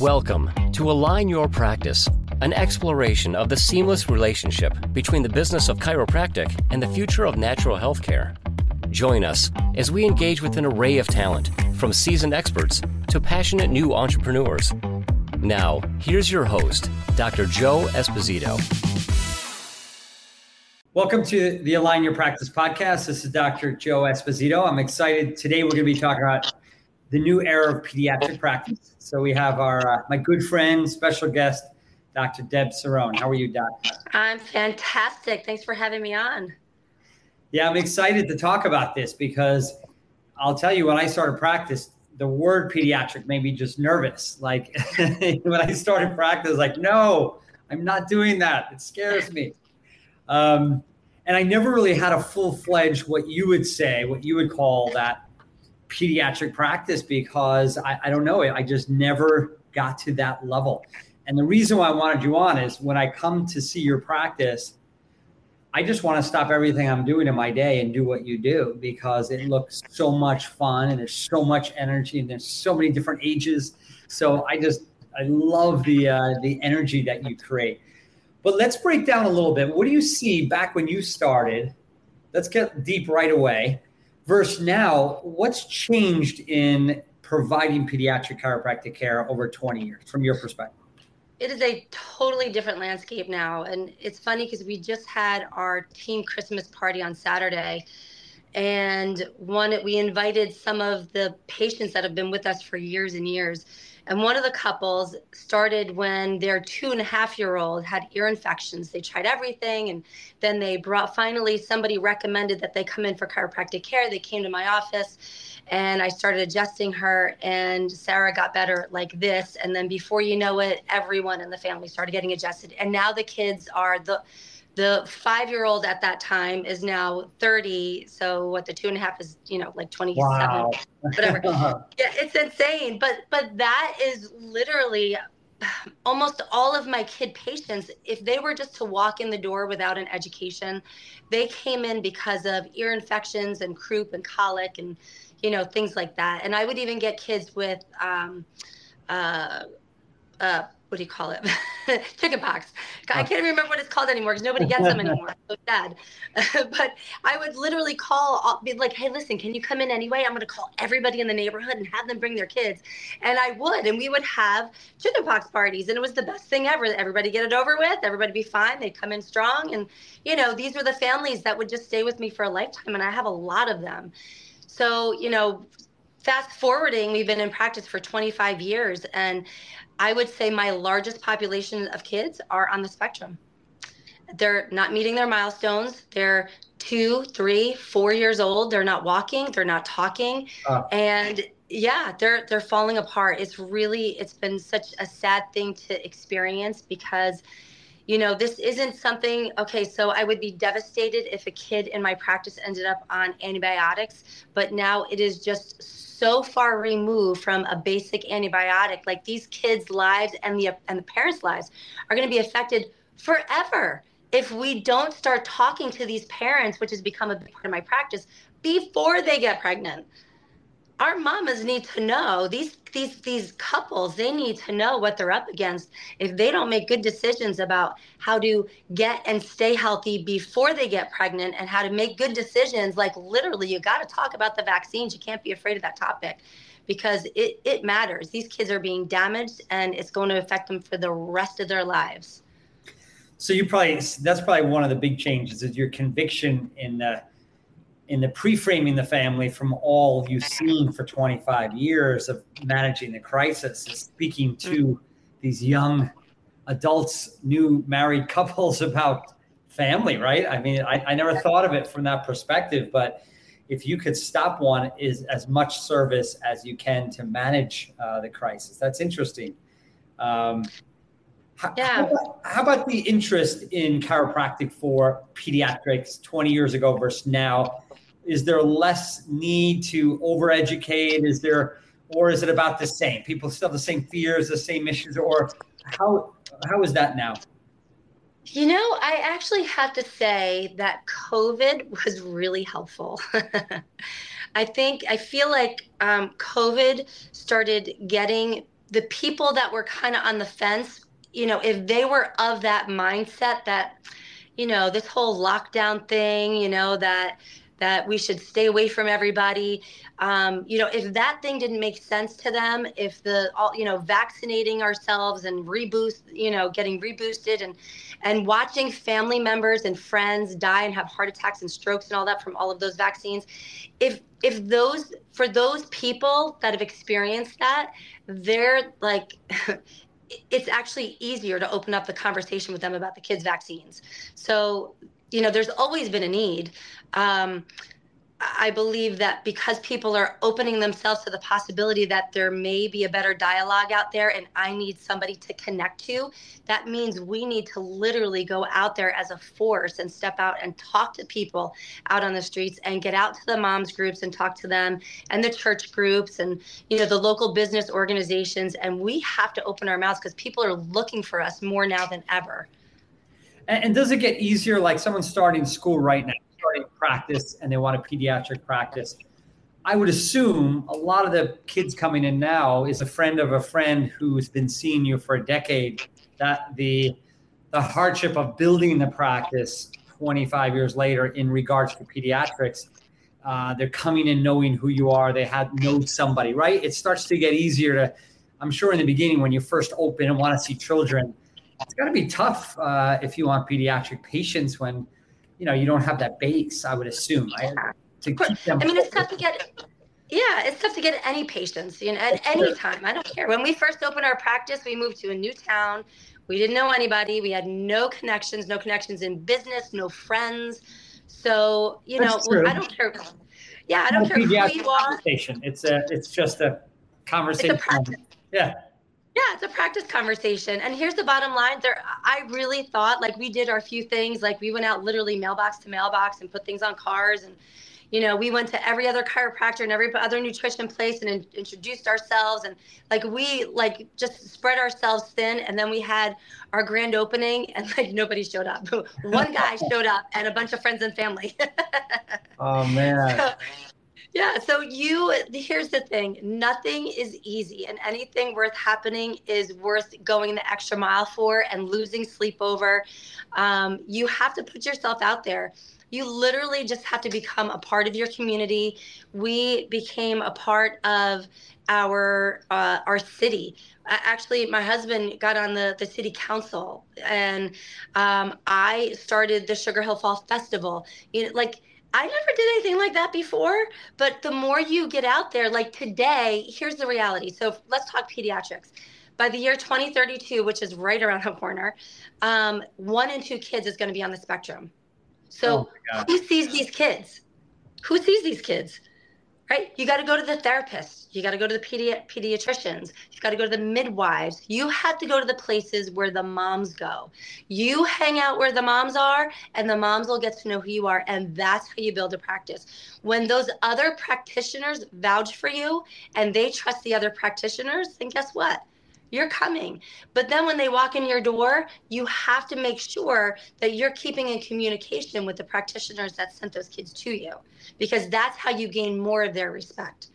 Welcome to Align Your Practice, an exploration of the seamless relationship between the business of chiropractic and the future of natural health care. Join us as we engage with an array of talent, from seasoned experts to passionate new entrepreneurs. Now, here's your host, Dr. Joe Esposito. Welcome to the Align Your Practice podcast. This is Dr. Joe Esposito. I'm excited. Today, we're going to be talking about the new era of pediatric practice so we have our uh, my good friend, special guest, Dr. Deb Cirone. How are you, Doc? I'm fantastic. Thanks for having me on. Yeah, I'm excited to talk about this because I'll tell you when I started practice, the word pediatric made me just nervous. Like when I started practice, like, no, I'm not doing that. It scares me. Um, and I never really had a full fledged what you would say, what you would call that pediatric practice because I, I don't know, I just never got to that level. And the reason why I wanted you on is when I come to see your practice, I just want to stop everything I'm doing in my day and do what you do because it looks so much fun and there's so much energy and there's so many different ages. So I just I love the uh, the energy that you create. But let's break down a little bit. What do you see back when you started? Let's get deep right away versus now, what's changed in providing pediatric chiropractic care over 20 years from your perspective? It is a totally different landscape now. And it's funny because we just had our team Christmas party on Saturday. And one, we invited some of the patients that have been with us for years and years and one of the couples started when their two and a half year old had ear infections. They tried everything. And then they brought, finally, somebody recommended that they come in for chiropractic care. They came to my office and I started adjusting her. And Sarah got better like this. And then before you know it, everyone in the family started getting adjusted. And now the kids are the, the five year old at that time is now 30 so what the two and a half is you know like 27 wow. whatever. Yeah it's insane but but that is literally almost all of my kid patients if they were just to walk in the door without an education they came in because of ear infections and croup and colic and you know things like that. And i would even get kids with um, uh, uh, what do you call it? Chicken pox. I oh. can't even remember what it's called anymore because nobody gets them anymore. so sad. but I would literally call, be like, hey, listen, can you come in anyway? I'm going to call everybody in the neighborhood and have them bring their kids. And I would. And we would have chicken pox parties. And it was the best thing ever. Everybody get it over with. Everybody be fine. They'd come in strong. And, you know, these were the families that would just stay with me for a lifetime. And I have a lot of them. So, you know, fast forwarding, we've been in practice for 25 years. And I would say my largest population of kids are on the spectrum. They're not meeting their milestones. They're two, three, four years old. They're not walking. They're not talking, and yeah, they're they're falling apart. It's really it's been such a sad thing to experience because you know this isn't something okay so i would be devastated if a kid in my practice ended up on antibiotics but now it is just so far removed from a basic antibiotic like these kids lives and the and the parents lives are going to be affected forever. If we don't start talking to these parents which has become a big part of my practice before they get pregnant our mamas need to know these these these couples they need to know what they're up against if they don't make good decisions about how to get and stay healthy before they get pregnant and how to make good decisions. Like literally you got to talk about the vaccines. You can't be afraid of that topic because it it matters. These kids are being damaged and it's going to affect them for the rest of their lives. So you probably that's probably one of the big changes is your conviction in uh, in the pre-framing the family from all you've seen for 25 years of managing the crisis is speaking to these young adults new married couples about family right? I mean I, I never thought of it from that perspective but if you could stop one is as much service as you can to manage uh, the crisis. That's interesting. Um, yeah. How about, how about, the interest in chiropractic for pediatrics 20 years ago versus now? Is there less need to overeducate? Is there, or is it about the same? People still have the same fears, the same issues, or how how is that now? You know, I actually have to say that COVID was really helpful. I think I feel like um, COVID started getting the people that were kind of on the fence, you know, if they were of that mindset that, you know, this whole lockdown thing, you know, that that we should stay away from everybody. Um, you know, if that thing didn't make sense to them, if the all you know, vaccinating ourselves and reboost, you know, getting reboosted and and watching family members and friends die and have heart attacks and strokes and all that from all of those vaccines, if if those for those people that have experienced that, they're like it's actually easier to open up the conversation with them about the kids' vaccines. So, you know, there's always been a need. Um, I believe that because people are opening themselves to the possibility that there may be a better dialogue out there and I need somebody to connect to, that means we need to literally go out there as a force and step out and talk to people out on the streets and get out to the moms groups and talk to them and the church groups and you know the local business organizations and we have to open our mouths because people are looking for us more now than ever. And, and does it get easier like someone starting school right now? starting practice and they want a pediatric practice, I would assume a lot of the kids coming in now is a friend of a friend who's been seeing you for a decade. That the the hardship of building the practice 25 years later in regards to pediatrics, uh, they're coming in knowing who you are. They had know somebody, right? It starts to get easier to. I'm sure in the beginning when you first open and want to see children, it's got to be tough uh, if you want pediatric patients when you know you don't have that base. I would assume. Right? To keep them I mean, it's tough to get. Yeah, it's tough to get any patients you know, at any time. I don't care. When we first opened our practice, we moved to a new town. We didn't know anybody. We had no connections, no connections in business, no friends. So you know, I don't care. Yeah, I don't care who you are. It's a, it's just a conversation. It's a yeah. Yeah, it's a practice conversation. And here's the bottom line. There I really thought like we did our few things, like we went out literally mailbox to mailbox and put things on cars and you know, we went to every other chiropractor and every other nutrition place and in, introduced ourselves and like we like just spread ourselves thin and then we had our grand opening and like nobody showed up. One guy showed up and a bunch of friends and family. oh man. So, yeah. So you here's the thing. Nothing is easy, and anything worth happening is worth going the extra mile for and losing sleep over. Um, you have to put yourself out there. You literally just have to become a part of your community. We became a part of our uh, our city. Actually, my husband got on the the city council, and um, I started the Sugar Hill Fall Festival. You know, like I never did anything like that before, but the more you get out there, like today, here's the reality. So let's talk pediatrics. By the year 2032, which is right around the corner, um, one in two kids is going to be on the spectrum. So oh who sees these kids? Who sees these kids? Right? You got to go to the therapist. You got to go to the pedi- pediatricians. You got to go to the midwives. You have to go to the places where the moms go. You hang out where the moms are, and the moms will get to know who you are. And that's how you build a practice. When those other practitioners vouch for you and they trust the other practitioners, then guess what? You're coming. But then when they walk in your door, you have to make sure that you're keeping in communication with the practitioners that sent those kids to you because that's how you gain more of their respect.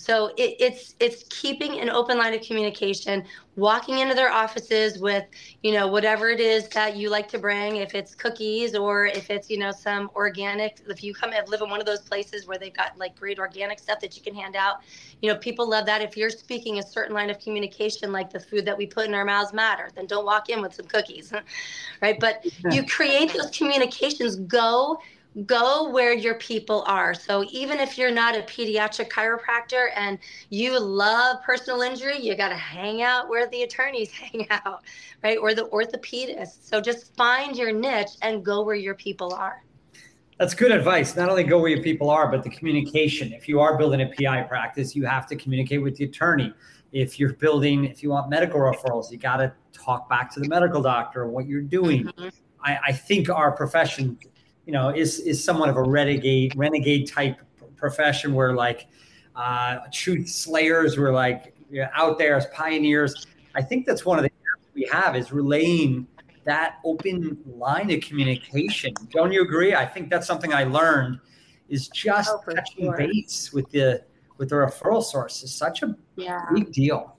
So it, it's it's keeping an open line of communication, walking into their offices with, you know, whatever it is that you like to bring, if it's cookies or if it's, you know, some organic. If you come and live in one of those places where they've got like great organic stuff that you can hand out, you know, people love that. If you're speaking a certain line of communication, like the food that we put in our mouths matter, then don't walk in with some cookies, right? But you create those communications. Go go where your people are. So even if you're not a pediatric chiropractor and you love personal injury, you got to hang out where the attorneys hang out, right? Or the orthopedists. So just find your niche and go where your people are. That's good advice. Not only go where your people are, but the communication. If you are building a PI practice, you have to communicate with the attorney. If you're building, if you want medical referrals, you got to talk back to the medical doctor what you're doing. Mm-hmm. I, I, think our profession you know is is somewhat of a renegade renegade type profession where like uh, truth slayers were like you know, out there as pioneers. I think that's one of the we have is relaying that open line of communication. Don't you agree? I think that's something I learned is just oh, touching sure. base with the with the referral source is such a yeah. big deal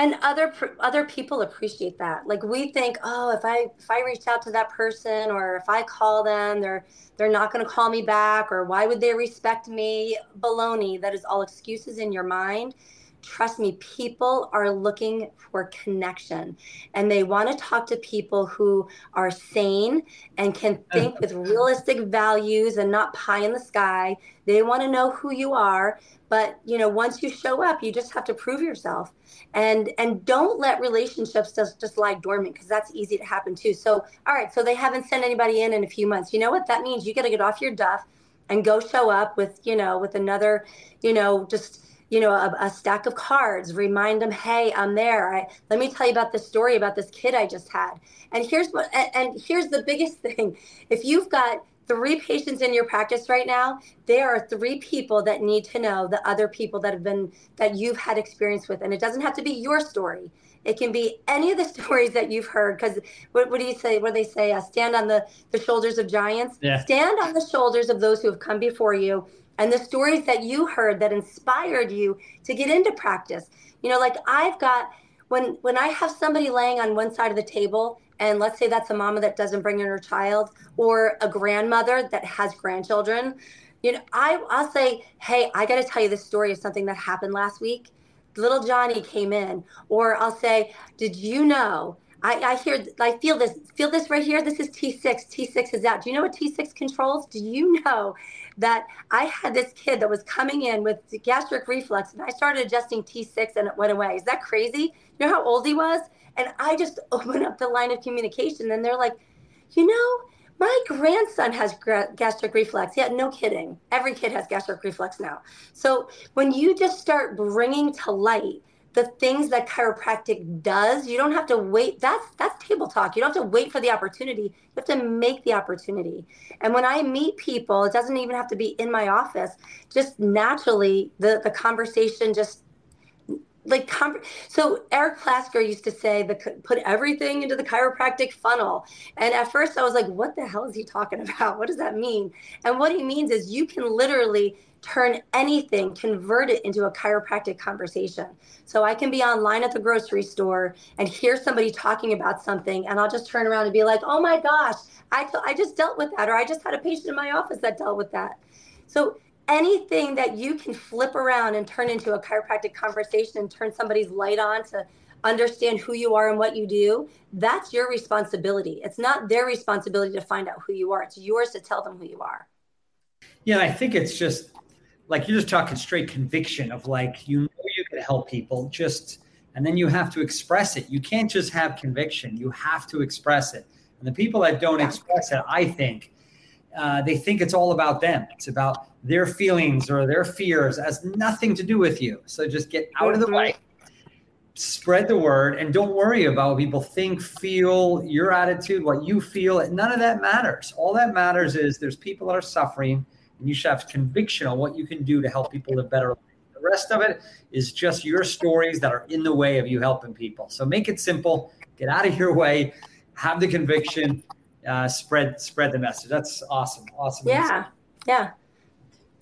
and other other people appreciate that. Like we think oh if i if i reach out to that person or if i call them they're they're not going to call me back or why would they respect me? Baloney. That is all excuses in your mind trust me, people are looking for connection and they want to talk to people who are sane and can think with realistic values and not pie in the sky. They want to know who you are, but you know, once you show up, you just have to prove yourself. And and don't let relationships just just lie dormant because that's easy to happen too. So, all right, so they haven't sent anybody in in a few months. You know what that means? You got to get off your duff and go show up with, you know, with another, you know, just you know, a, a, stack of cards, remind them, hey, I'm there. I, let me tell you about this story about this kid I just had. And here's what, and, and here's the biggest thing. If you've got three patients in your practice right now, there are three people that need to know the other people that have been, that you've had experience with. And it doesn't have to be your story. It can be any of the stories that you've heard. Because what, what, do you say? What do they say? Uh, stand on the, the shoulders of giants. Yeah. Stand on the shoulders of those who have come before you and the stories that you heard that inspired you to get into practice. You know, like I've got when when I have somebody laying on one side of the table and let's say that's a mama that doesn't bring in her child or a grandmother that has grandchildren, you know, I I'll say, "Hey, I got to tell you this story of something that happened last week." Little Johnny came in, or I'll say, "Did you know I, I hear, I feel this, feel this right here. This is T6. T6 is out. Do you know what T6 controls? Do you know that I had this kid that was coming in with gastric reflux and I started adjusting T6 and it went away. Is that crazy? You know how old he was? And I just opened up the line of communication and they're like, you know, my grandson has gastric reflux. Yeah, no kidding. Every kid has gastric reflux now. So when you just start bringing to light the things that chiropractic does you don't have to wait that's that's table talk. You don't have to wait for the opportunity. You have to make the opportunity. And when i meet people it doesn't even have to be in my office. Just naturally the the conversation just like so eric plasker used to say the put everything into the chiropractic funnel and at first i was like what the hell is he talking about what does that mean and what he means is you can literally turn anything, convert it into a chiropractic conversation. So I can be online at the grocery store and hear somebody talking about something, and I'll just turn around and be like, oh my gosh, I, I just dealt with that, or I just had a patient in my office that dealt with that. So anything that you can flip around and turn into a chiropractic conversation and turn somebody's light on to understand who you are and what you do, that's your responsibility. It's not their responsibility to find out who you are, it's yours to tell them who you are. Yeah, I think it's just like you're just talking straight conviction of like you know you can help people just and then you have to express it. You can't just have conviction. You have to express it. And the people that don't express it i think uh, they think it's all about them. It's about their feelings or their fears has nothing to do with you so just get out of the way spread the word and don't worry about what people think feel your attitude what you feel none of that matters all that matters is there's people that are suffering and you should have conviction on what you can do to help people live better The rest of it is just your stories that are in the way of you helping people. So make it simple, get out of your way, have the conviction, uh, spread spread the message. That's awesome. Awesome. Yeah. Yeah.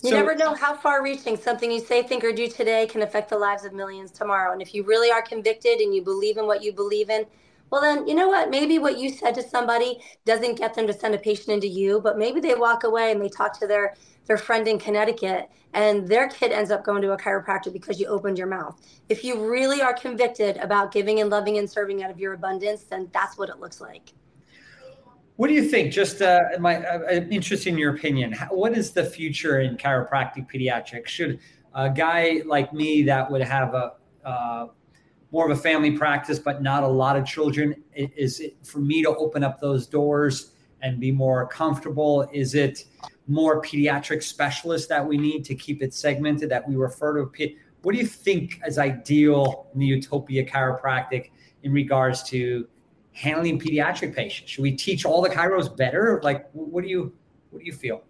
You so, never know how far reaching something you say, think, or do today can affect the lives of millions tomorrow. And if you really are convicted and you believe in what you believe in, well, then, you know what? Maybe what you said to somebody doesn't get them to send a patient into you, but maybe they walk away and they talk to their their friend in Connecticut and their kid ends up going to a chiropractor because you opened your mouth. If you really are convicted about giving and loving and serving out of your abundance, then that's what it looks like. What do you think? Just uh, my uh, interest in your opinion. How, what is the future in chiropractic pediatrics? Should a guy like me that would have a uh, more of a family practice, but not a lot of children. Is it for me to open up those doors and be more comfortable? Is it more pediatric specialists that we need to keep it segmented that we refer to? What do you think is ideal in the utopia chiropractic in regards to handling pediatric patients? Should we teach all the chiros better? Like, what do you what do you feel?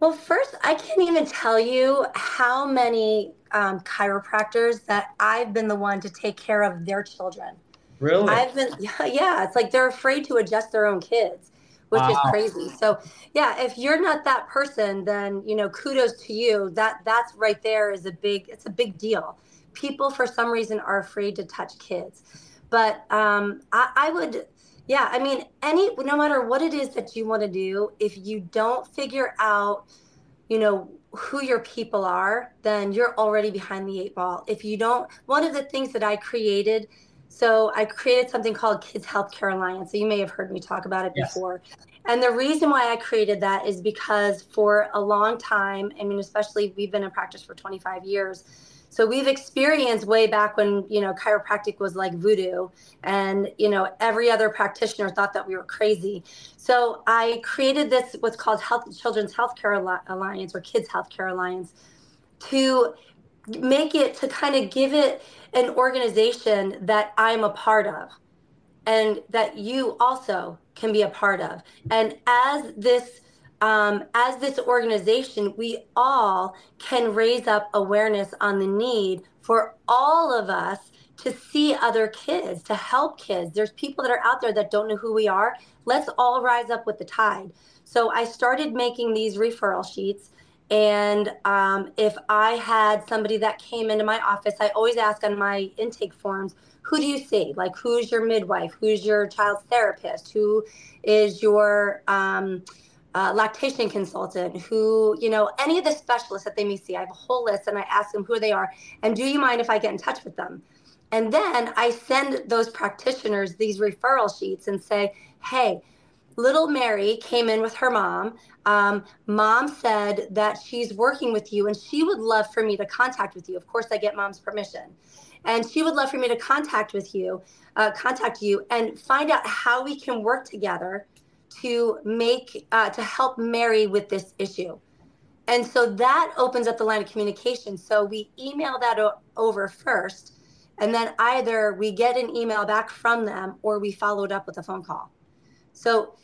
Well, first, I can't even tell you how many um, chiropractors that I've been the one to take care of their children. Really? I've been, yeah. It's like they're afraid to adjust their own kids, which wow. is crazy. So, yeah, if you're not that person, then you know, kudos to you. That that's right there is a big. It's a big deal. people for some reason are afraid to touch kids. But um, I, I would, yeah, I mean, any, no matter what it is that you want to do, if you don't figure out, you know, who your people are, then you're already behind the eight ball. If you don't, one of the things that I created, so I created something called Kids Healthcare Alliance. So you may have heard me talk about it yes. before. And the reason why I created that is because for a long time, I mean, especially we've been in practice for 25 years. So we've experienced way back when, you know, chiropractic was like voodoo and, you know, every other practitioner thought that we were crazy. So I created this, what's called Health Children's Healthcare Alliance or Kids Healthcare Alliance to make it, to kind of give it an organization that I'm a part of and that you also can be a part of. And as this um, as this organization, we all can raise up awareness on the need for all of us to see other kids, to help kids. There's people that are out there that don't know who we are. Let's all rise up with the tide. So I started making these referral sheets. And um, if I had somebody that came into my office, I always ask on my intake forms, who do you see? Like, who's your midwife? Who's your child's therapist? Who is your um, uh, lactation consultant? Who, you know, any of the specialists that they may see? I have a whole list and I ask them who they are. And do you mind if I get in touch with them? And then I send those practitioners these referral sheets and say, hey, little Mary came in with her mom. Um, mom said that she's working with you and she would love for me to contact with you. Of course, I get mom's permission. And she would love for me to contact with you, uh, contact you and find out how we can work together to make, uh, to help Mary with this issue. And so that opens up the line of communication. So we email that o- over first, and then either we get an email back from them or we followed up with a phone call. So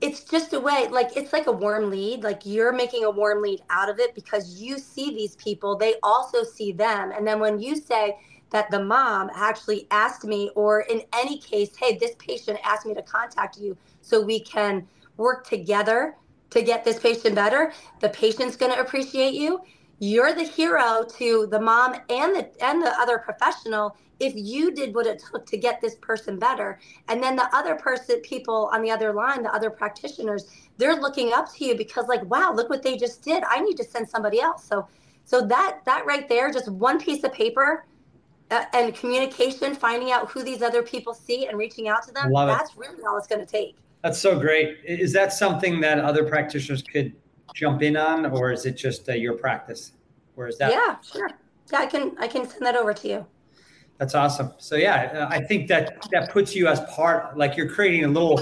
it's just a way like it's like a warm lead like you're making a warm lead out of it because you see these people they also see them and then when you say that the mom actually asked me or in any case hey this patient asked me to contact you so we can work together to get this patient better. The patient's going to appreciate you. You're the hero to the mom and the and the other professional if you did what it took to get this person better. And then the other person people on the other line the other practitioners they're looking up to you because like wow look what they just did. I need to send somebody else. So so that that right there just one piece of paper uh, and communication finding out who these other people see and reaching out to them Love that's it. really all it's going to take that's so great is that something that other practitioners could jump in on or is it just uh, your practice or is that yeah sure yeah i can i can send that over to you that's awesome. So yeah, I think that that puts you as part, like you're creating a little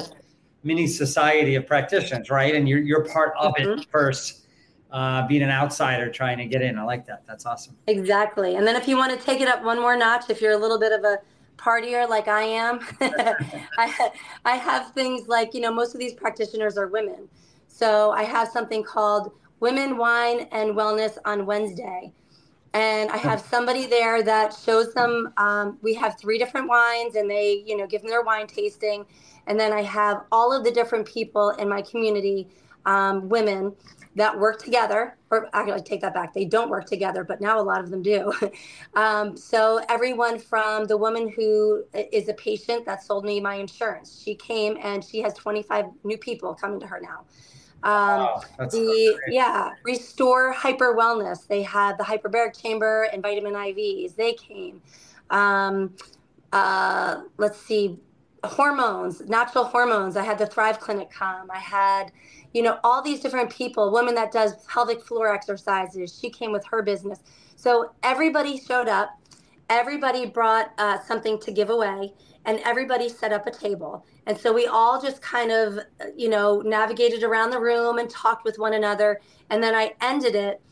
mini society of practitioners, right? And you're you're part of mm-hmm. it first, uh, being an outsider trying to get in. I like that. That's awesome. Exactly. And then if you want to take it up one more notch, if you're a little bit of a partier like I am, I I have things like you know most of these practitioners are women, so I have something called Women Wine and Wellness on Wednesday and I have somebody there that shows them. Um, we have three different wines, and they, you know, give them their wine tasting, and then I have all of the different people in my community, um, women that work together. Or actually, take that back. They don't work together, but now a lot of them do. um, so everyone from the woman who is a patient that sold me my insurance, she came and she has 25 new people coming to her now. Um, wow, the yeah, Restore Hyper Wellness. They had the hyperbaric chamber and vitamin IVs. They came. Um, uh, let's see, hormones, natural hormones. I had the Thrive Clinic come. I had, you know, all these different people. Woman that does pelvic floor exercises. She came with her business. So everybody showed up. Everybody brought uh, something to give away and everybody set up a table. And so we all just kind of, you know, navigated around the room and talked with one another. And then I ended it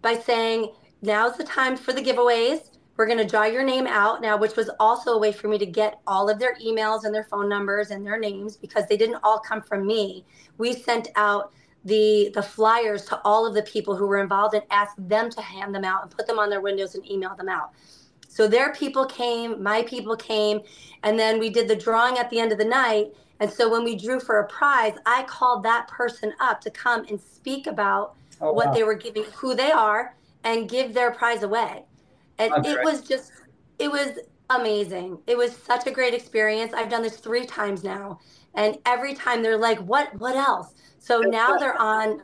by saying, now's the time for the giveaways. We're going to draw your name out now, which was also a way for me to get all of their emails and their phone numbers and their names because they didn't all come from me. We sent out the the flyers to all of the people who were involved and asked them to hand them out and put them on their windows and email them out. So their people came, my people came, and then we did the drawing at the end of the night. And so when we drew for a prize, I called that person up to come and speak about oh, what wow. they were giving, who they are, and give their prize away. It right. was just It was amazing. It was such a great experience. I've done this three times now, and every time they're like, "What? What else?" So now they're on.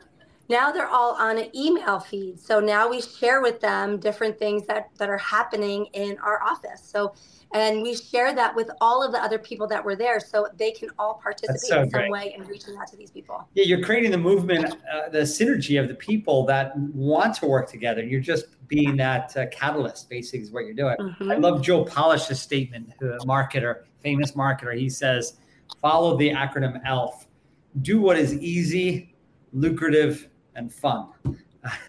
Now they're all on an email feed. So now we share with them different things that that are happening in our office. So and we share that with all of the other people that were there so they can all participate so in some great. way in reaching out to these people yeah you're creating the movement uh, the synergy of the people that want to work together you're just being that uh, catalyst basically is what you're doing mm-hmm. i love joe polish's statement a marketer famous marketer he says follow the acronym elf do what is easy lucrative and fun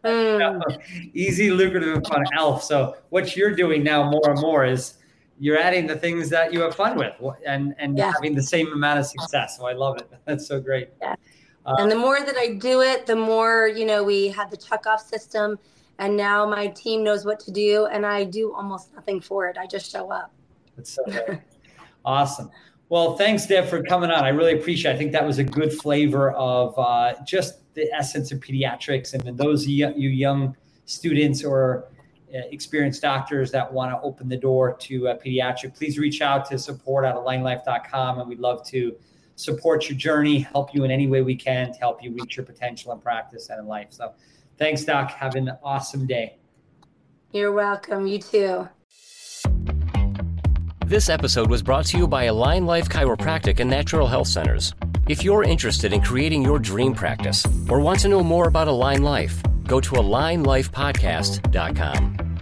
mm. easy lucrative and fun elf so what you're doing now more and more is you're adding the things that you have fun with and and yeah. having the same amount of success. So I love it. That's so great. Yeah. Uh, and the more that I do it, the more you know we had the check off system, and now my team knows what to do, and I do almost nothing for it. I just show up. That's so great. awesome. Well, thanks, Deb, for coming on. I really appreciate. It. I think that was a good flavor of uh, just the essence of pediatrics, and those you young students or experienced doctors that want to open the door to uh, pediatric, please reach out to support at alignlife.com. And we'd love to support your journey, help you in any way we can to help you reach your potential in practice and in life. So thanks, Doc. Have an awesome day. You're welcome. You too. This episode was brought to you by Align Life Chiropractic and Natural Health Centers. If you're interested in creating your dream practice or want to know more about Align Life, go to alignlifepodcast.com.